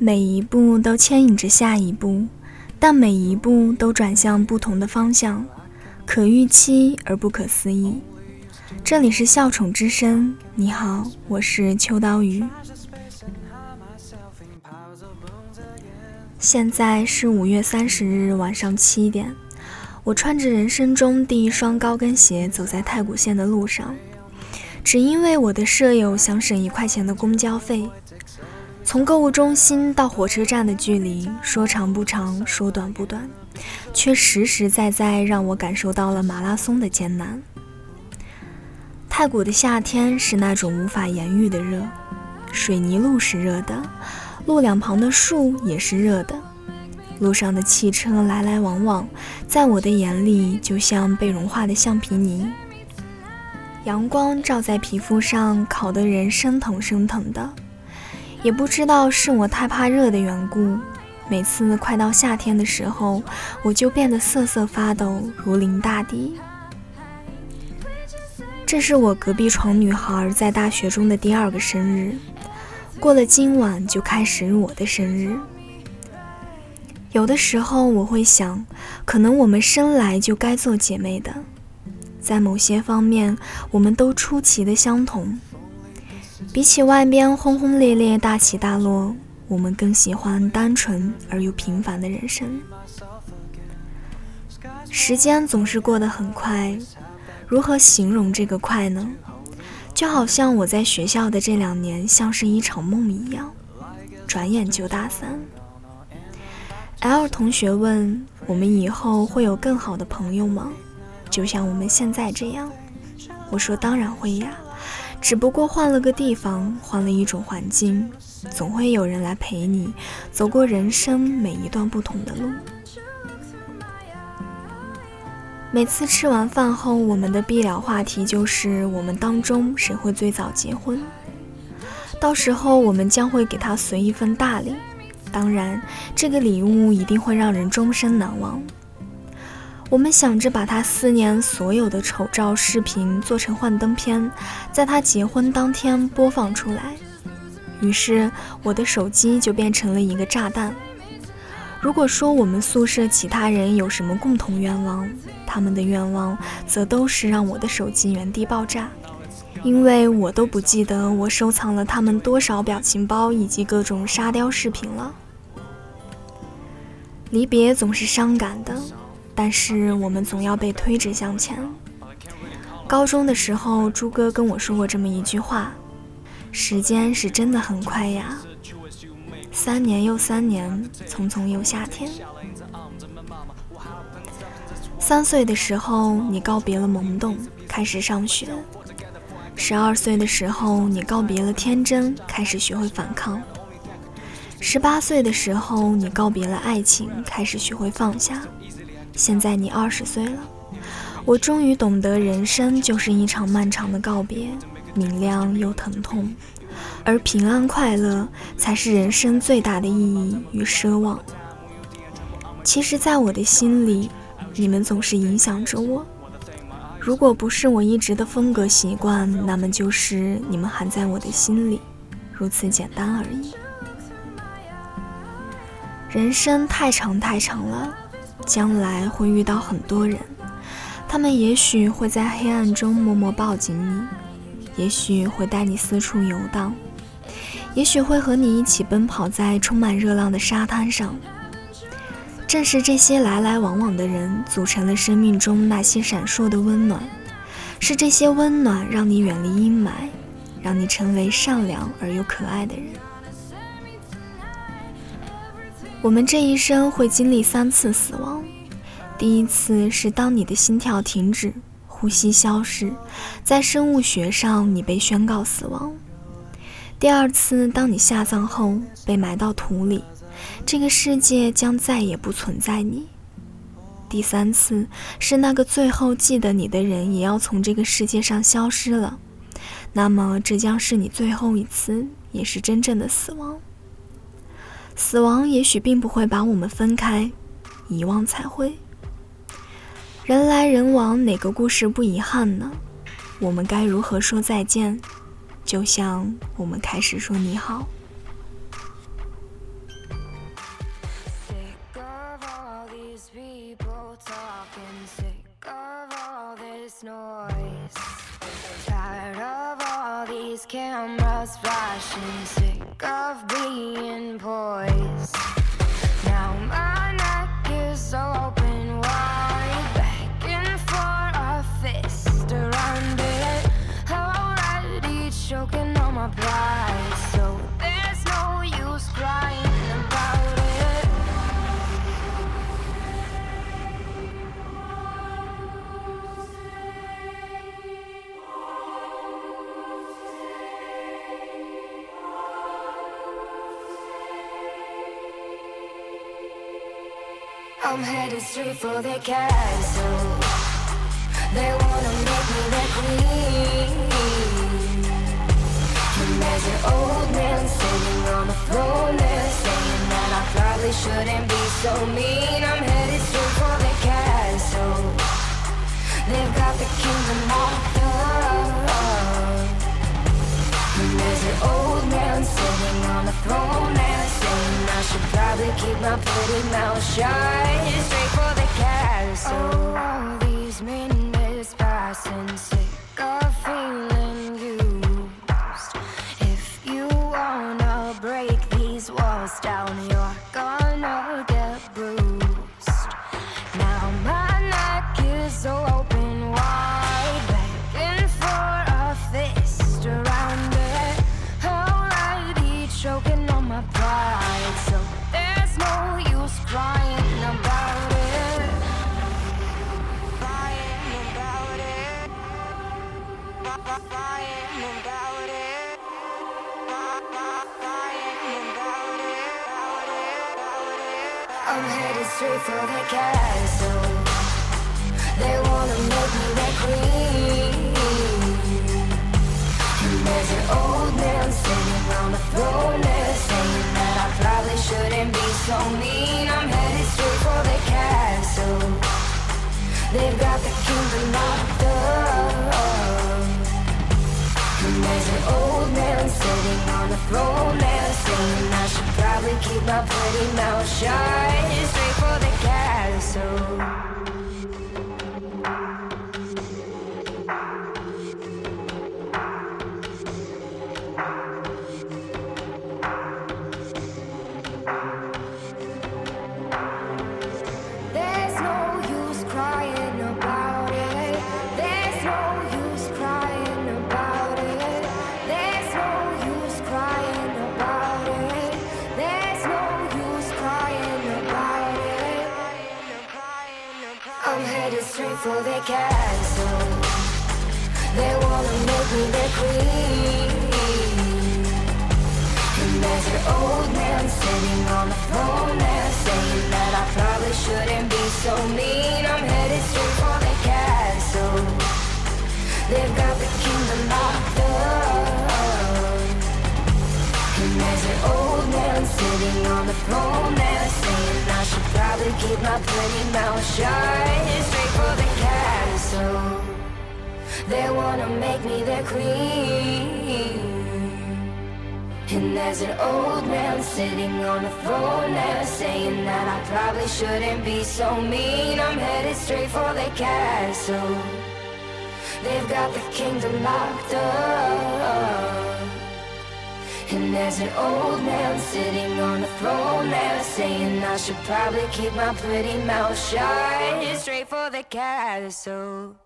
每一步都牵引着下一步，但每一步都转向不同的方向，可预期而不可思议。这里是笑宠之声，你好，我是秋刀鱼。现在是五月三十日晚上七点，我穿着人生中第一双高跟鞋走在太古县的路上，只因为我的舍友想省一块钱的公交费。从购物中心到火车站的距离，说长不长，说短不短，却实实在在让我感受到了马拉松的艰难。太古的夏天是那种无法言喻的热，水泥路是热的。路两旁的树也是热的，路上的汽车来来往往，在我的眼里就像被融化的橡皮泥。阳光照在皮肤上，烤得人生疼生疼的。也不知道是我太怕热的缘故，每次快到夏天的时候，我就变得瑟瑟发抖，如临大敌。这是我隔壁床女孩在大学中的第二个生日。过了今晚就开始我的生日。有的时候我会想，可能我们生来就该做姐妹的，在某些方面我们都出奇的相同。比起外边轰轰烈烈、大起大落，我们更喜欢单纯而又平凡的人生。时间总是过得很快，如何形容这个快呢？就好像我在学校的这两年像是一场梦一样，转眼就大三。L 同学问我们以后会有更好的朋友吗？就像我们现在这样。我说当然会呀，只不过换了个地方，换了一种环境，总会有人来陪你走过人生每一段不同的路。每次吃完饭后，我们的必聊话题就是我们当中谁会最早结婚。到时候我们将会给他随一份大礼，当然，这个礼物一定会让人终身难忘。我们想着把他四年所有的丑照、视频做成幻灯片，在他结婚当天播放出来。于是，我的手机就变成了一个炸弹。如果说我们宿舍其他人有什么共同愿望，他们的愿望则都是让我的手机原地爆炸，因为我都不记得我收藏了他们多少表情包以及各种沙雕视频了。离别总是伤感的，但是我们总要被推着向前。高中的时候，朱哥跟我说过这么一句话：“时间是真的很快呀。”三年又三年，匆匆又夏天。三岁的时候，你告别了懵懂，开始上学；十二岁的时候，你告别了天真，开始学会反抗；十八岁的时候，你告别了爱情，开始学会放下。现在你二十岁了，我终于懂得，人生就是一场漫长的告别，明亮又疼痛。而平安快乐才是人生最大的意义与奢望。其实，在我的心里，你们总是影响着我。如果不是我一直的风格习惯，那么就是你们含在我的心里，如此简单而已。人生太长太长了，将来会遇到很多人，他们也许会在黑暗中默默抱紧你。也许会带你四处游荡，也许会和你一起奔跑在充满热浪的沙滩上。正是这些来来往往的人，组成了生命中那些闪烁的温暖。是这些温暖，让你远离阴霾，让你成为善良而又可爱的人。我们这一生会经历三次死亡，第一次是当你的心跳停止。呼吸消失，在生物学上，你被宣告死亡。第二次，当你下葬后被埋到土里，这个世界将再也不存在你。第三次，是那个最后记得你的人也要从这个世界上消失了，那么这将是你最后一次，也是真正的死亡。死亡也许并不会把我们分开，遗忘才会。人来人往，哪个故事不遗憾呢？我们该如何说再见？就像我们开始说你好。noise these cameras flashing, sick of being poised. Now my neck is open wide, begging for a fist around it. Already choking on my pride, so there's no use crying I'm headed straight for the castle. They wanna make me their queen. And there's an old man sitting on the throne there saying that I probably shouldn't be so mean. I'm headed straight for the castle. They've got the kingdom locked up. And there's an old man sitting on the throne there I should probably keep my pretty mouth shut. Straight for the castle. Oh, all these minutes passing, sick of feeling used. If you wanna break these walls down, you're gonna get bruised. Now my neck is so I'm headed straight for the castle. They wanna make me their queen. And there's an old man sitting on the throne there saying that I probably shouldn't be so mean. Keep my pretty mouth shut. Straight for the castle. For the castle. They wanna make me their queen. And there's an old man sitting on the throne there saying that I probably shouldn't be so mean. I'm headed straight for the castle. They've got the kingdom locked up. And there's an old man sitting on the throne there saying I should probably keep my pretty mouth shut. Straight for. Wanna make me their queen. And there's an old man sitting on the throne there saying that I probably shouldn't be so mean. I'm headed straight for the castle. They've got the kingdom locked up. And there's an old man sitting on the throne there saying I should probably keep my pretty mouth shut. Straight for the castle.